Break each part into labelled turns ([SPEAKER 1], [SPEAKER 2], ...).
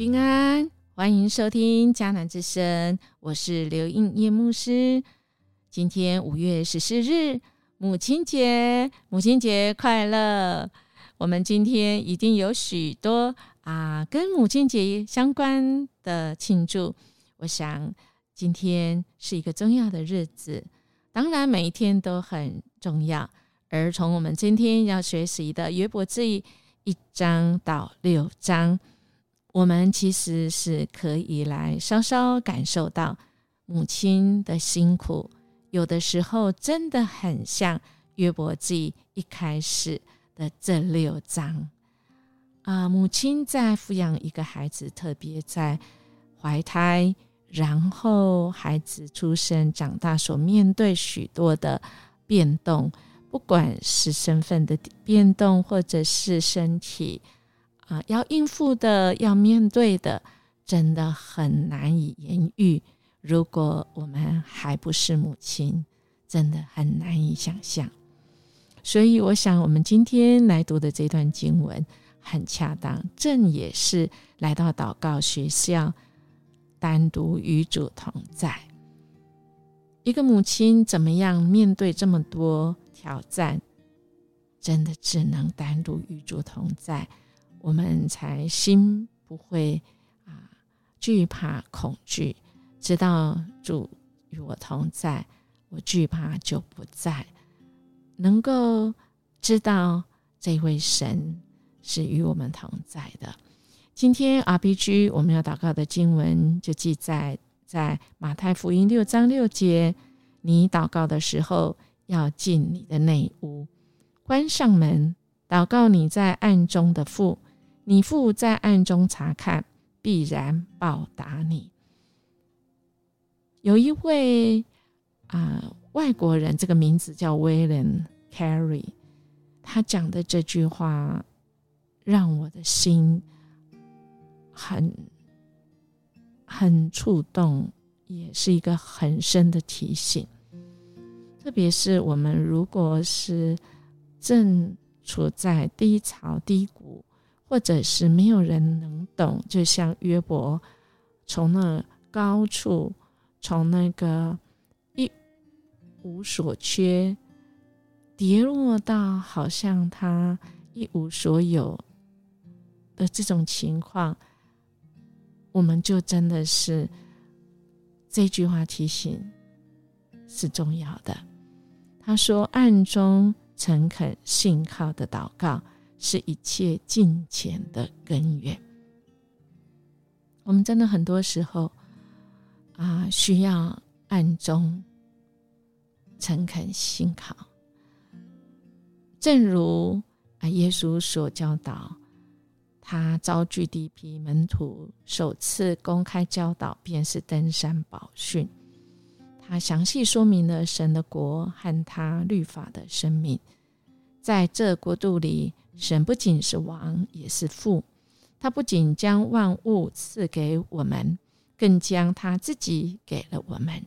[SPEAKER 1] 平安，欢迎收听迦南之声，我是刘应叶牧师。今天五月十四日，母亲节，母亲节快乐！我们今天一定有许多啊跟母亲节相关的庆祝。我想今天是一个重要的日子，当然每一天都很重要。而从我们今天要学习的约伯记一章到六章。我们其实是可以来稍稍感受到母亲的辛苦，有的时候真的很像约伯记一开始的这六章啊。母亲在抚养一个孩子，特别在怀胎，然后孩子出生长大所面对许多的变动，不管是身份的变动，或者是身体。啊，要应付的，要面对的，真的很难以言喻。如果我们还不是母亲，真的很难以想象。所以，我想我们今天来读的这段经文很恰当，正也是来到祷告学校，单独与主同在。一个母亲怎么样面对这么多挑战？真的只能单独与主同在。我们才心不会啊惧怕恐惧，知道主与我同在，我惧怕就不在。能够知道这位神是与我们同在的。今天 RPG 我们要祷告的经文就记载在马太福音六章六节。你祷告的时候，要进你的内屋，关上门，祷告你在暗中的父。你父在暗中查看，必然报答你。有一位啊外国人，这个名字叫 William Carey，他讲的这句话让我的心很很触动，也是一个很深的提醒。特别是我们如果是正处在低潮低谷。或者是没有人能懂，就像约伯从那高处，从那个一无所缺，跌落到好像他一无所有的这种情况，我们就真的是这句话提醒是重要的。他说：“暗中诚恳信靠的祷告。”是一切金钱的根源。我们真的很多时候啊，需要暗中诚恳信靠。正如啊，耶稣所教导，他召聚第一批门徒，首次公开教导便是登山宝训。他详细说明了神的国和他律法的生命，在这国度里。神不仅是王，也是父。他不仅将万物赐给我们，更将他自己给了我们。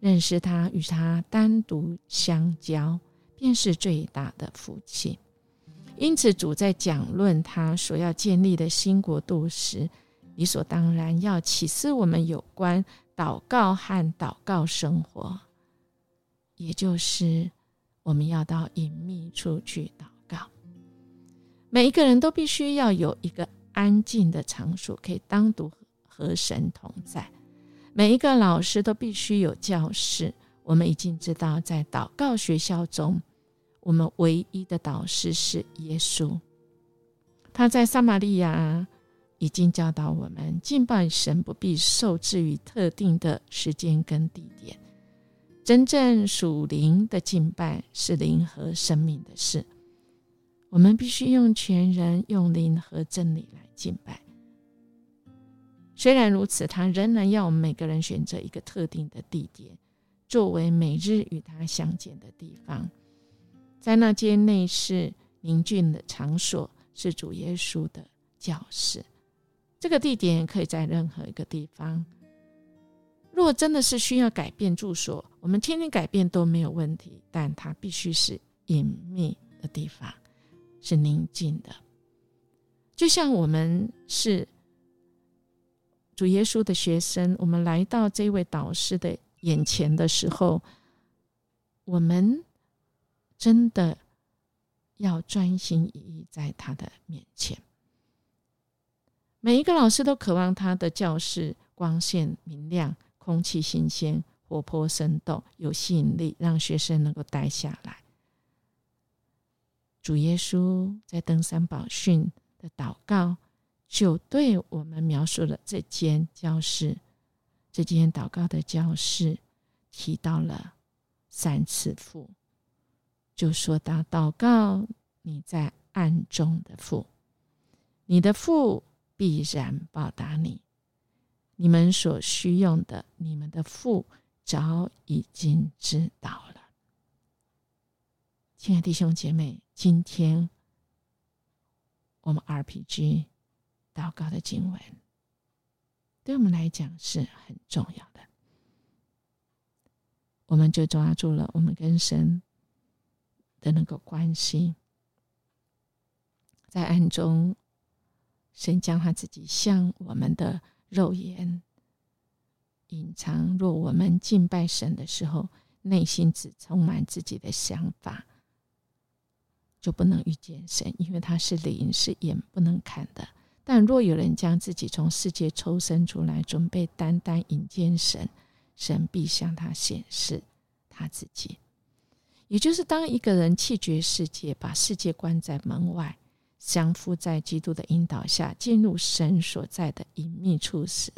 [SPEAKER 1] 认识他，与他单独相交，便是最大的福气。因此，主在讲论他所要建立的新国度时，理所当然要启示我们有关祷告和祷告生活，也就是我们要到隐秘处去祷。每一个人都必须要有一个安静的场所，可以单独和神同在。每一个老师都必须有教室。我们已经知道，在祷告学校中，我们唯一的导师是耶稣。他在撒玛利亚已经教导我们，敬拜神不必受制于特定的时间跟地点。真正属灵的敬拜是灵和生命的事。我们必须用全人、用灵和真理来敬拜。虽然如此，他仍然要我们每个人选择一个特定的地点，作为每日与他相见的地方。在那间内室宁静的场所，是主耶稣的教室。这个地点可以在任何一个地方。若真的是需要改变住所，我们天天改变都没有问题，但它必须是隐秘的地方。是宁静的，就像我们是主耶稣的学生，我们来到这位导师的眼前的时候，我们真的要专心一意在他的面前。每一个老师都渴望他的教室光线明亮，空气新鲜，活泼生动，有吸引力，让学生能够待下来。主耶稣在登山宝训的祷告，就对我们描述了这间教室。这间祷告的教室提到了三次父，就说到祷告你在暗中的父，你的父。必然报答你，你们所需用的，你们的父早已经知道了。亲爱弟兄姐妹，今天我们 RPG 祷告的经文，对我们来讲是很重要的。我们就抓住了我们跟神的那个关系，在暗中。神将他自己向我们的肉眼隐藏。若我们敬拜神的时候，内心只充满自己的想法，就不能遇见神，因为他是灵，是眼不能看的。但若有人将自己从世界抽身出来，准备单单迎接神，神必向他显示他自己。也就是，当一个人弃绝世界，把世界关在门外。降服在基督的引导下，进入神所在的隐秘处时，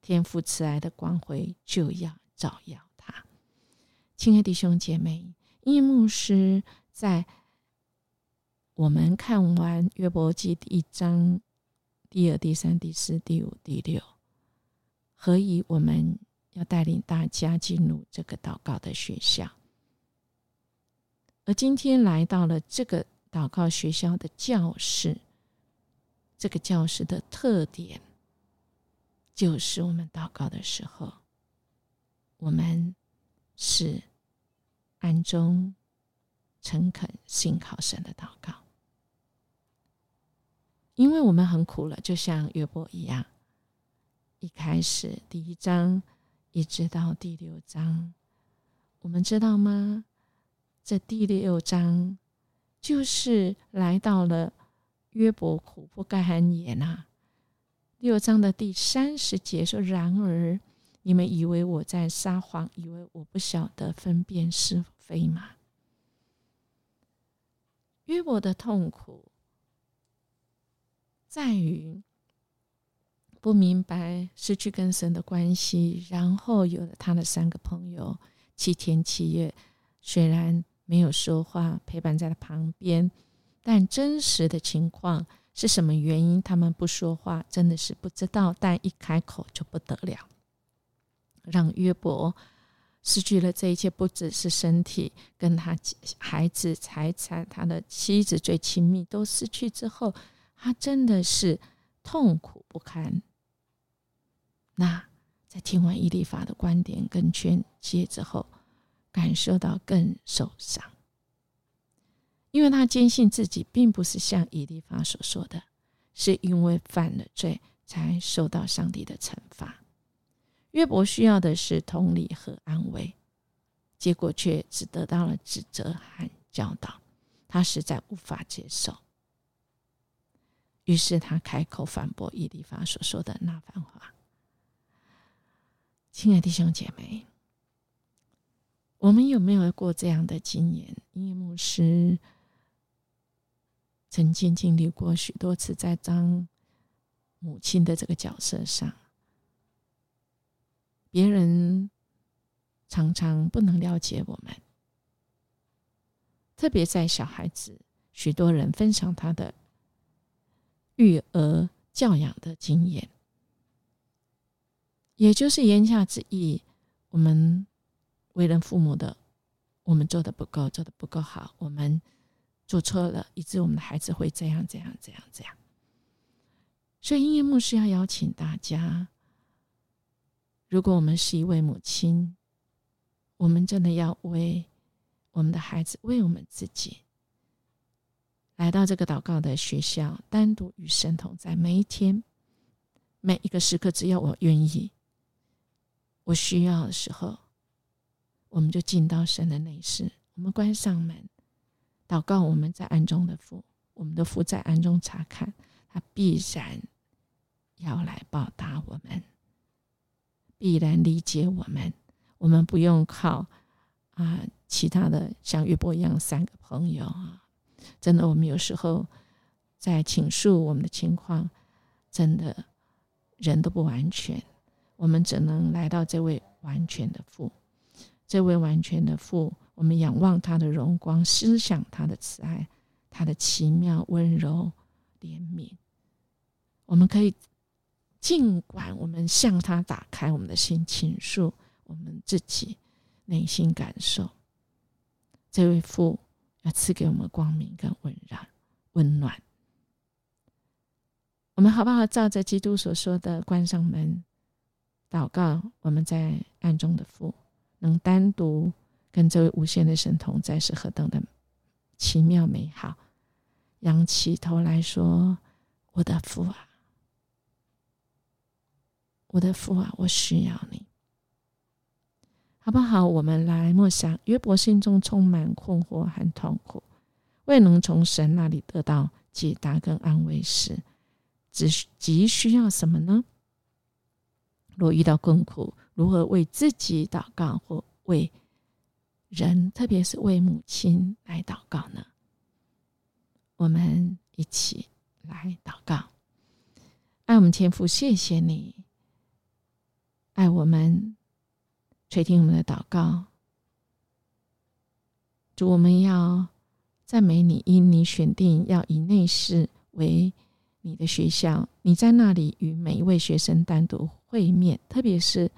[SPEAKER 1] 天父慈爱的光辉就要照耀他。亲爱的弟兄姐妹，因牧师在我们看完约伯记第一章第二、第三、第四、第五、第六，何以我们要带领大家进入这个祷告的学校？而今天来到了这个。祷告学校的教室，这个教室的特点就是我们祷告的时候，我们是暗中诚恳信靠神的祷告，因为我们很苦了，就像约伯一样，一开始第一章一直到第六章，我们知道吗？这第六章。就是来到了约伯苦不堪言呐。六章的第三十节说：“然而你们以为我在撒谎，以为我不晓得分辨是非吗？”约伯的痛苦在于不明白失去跟神的关系，然后有了他的三个朋友，七天七夜，虽然。没有说话，陪伴在他旁边，但真实的情况是什么原因？他们不说话，真的是不知道。但一开口就不得了，让约伯失去了这一切，不只是身体，跟他孩子、财产、他的妻子最亲密都失去之后，他真的是痛苦不堪。那在听完伊丽法的观点跟劝诫之后。感受到更受伤，因为他坚信自己并不是像以利法所说的，是因为犯了罪才受到上帝的惩罚。约伯需要的是同理和安慰，结果却只得到了指责和教导，他实在无法接受。于是他开口反驳以利法所说的那番话。亲爱的弟兄姐妹。我们有没有过这样的经验？因为牧师曾经经历过许多次，在当母亲的这个角色上，别人常常不能了解我们，特别在小孩子，许多人分享他的育儿教养的经验，也就是言下之意，我们。为人父母的，我们做的不够，做的不够好，我们做错了，以致我们的孩子会这样、这样、这样、这样。所以，音乐牧师要邀请大家：如果我们是一位母亲，我们真的要为我们的孩子，为我们自己，来到这个祷告的学校，单独与神同在，每一天每一个时刻，只要我愿意，我需要的时候，我们就进到神的内室，我们关上门，祷告。我们在暗中的父，我们的父在暗中查看，他必然要来报答我们，必然理解我们。我们不用靠啊，其他的像约伯一样三个朋友啊，真的，我们有时候在倾诉我们的情况，真的。人都不完全，我们只能来到这位完全的父，这位完全的父，我们仰望他的荣光，思想他的慈爱，他的奇妙温柔怜悯。我们可以尽管我们向他打开我们的心，倾诉我们自己内心感受。这位父要赐给我们光明跟温暖，温暖。我们好不好照着基督所说的关上门祷告？我们在暗中的父能单独跟这位无限的神同在，是何等的奇妙美好！仰起头来说：“我的父啊，我的父啊，我需要你，好不好？”我们来默想约伯心中充满困惑和痛苦，未能从神那里得到解答跟安慰时。只急需要什么呢？若遇到困苦，如何为自己祷告，或为人，特别是为母亲来祷告呢？我们一起来祷告。爱我们天父，谢谢你爱我们，垂听我们的祷告。主，我们要赞美你，因你选定要以内事为。你的学校，你在那里与每一位学生单独会面，特别是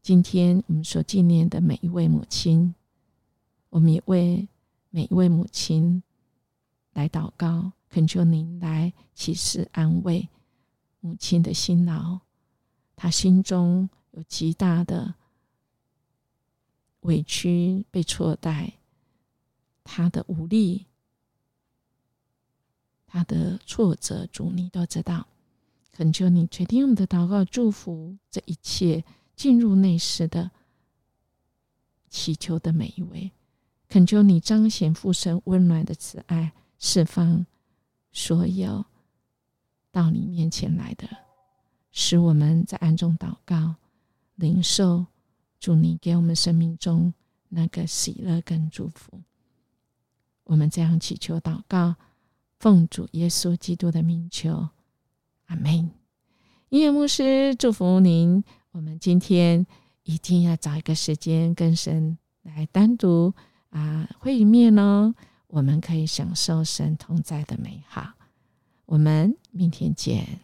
[SPEAKER 1] 今天我们所纪念的每一位母亲，我们也为每一位母亲来祷告，恳求您来启示安慰母亲的辛劳，她心中有极大的委屈被错待，他的无力。他的挫折，主你都知道，恳求你垂听我们的祷告，祝福这一切进入内室的祈求的每一位，恳求你彰显父神温暖的慈爱，释放所有到你面前来的，使我们在暗中祷告，领受主你给我们生命中那个喜乐跟祝福。我们这样祈求祷告。奉主耶稣基督的名求，阿门。音乐牧师祝福您。我们今天一定要找一个时间跟神来单独啊会面哦，我们可以享受神同在的美好。我们明天见。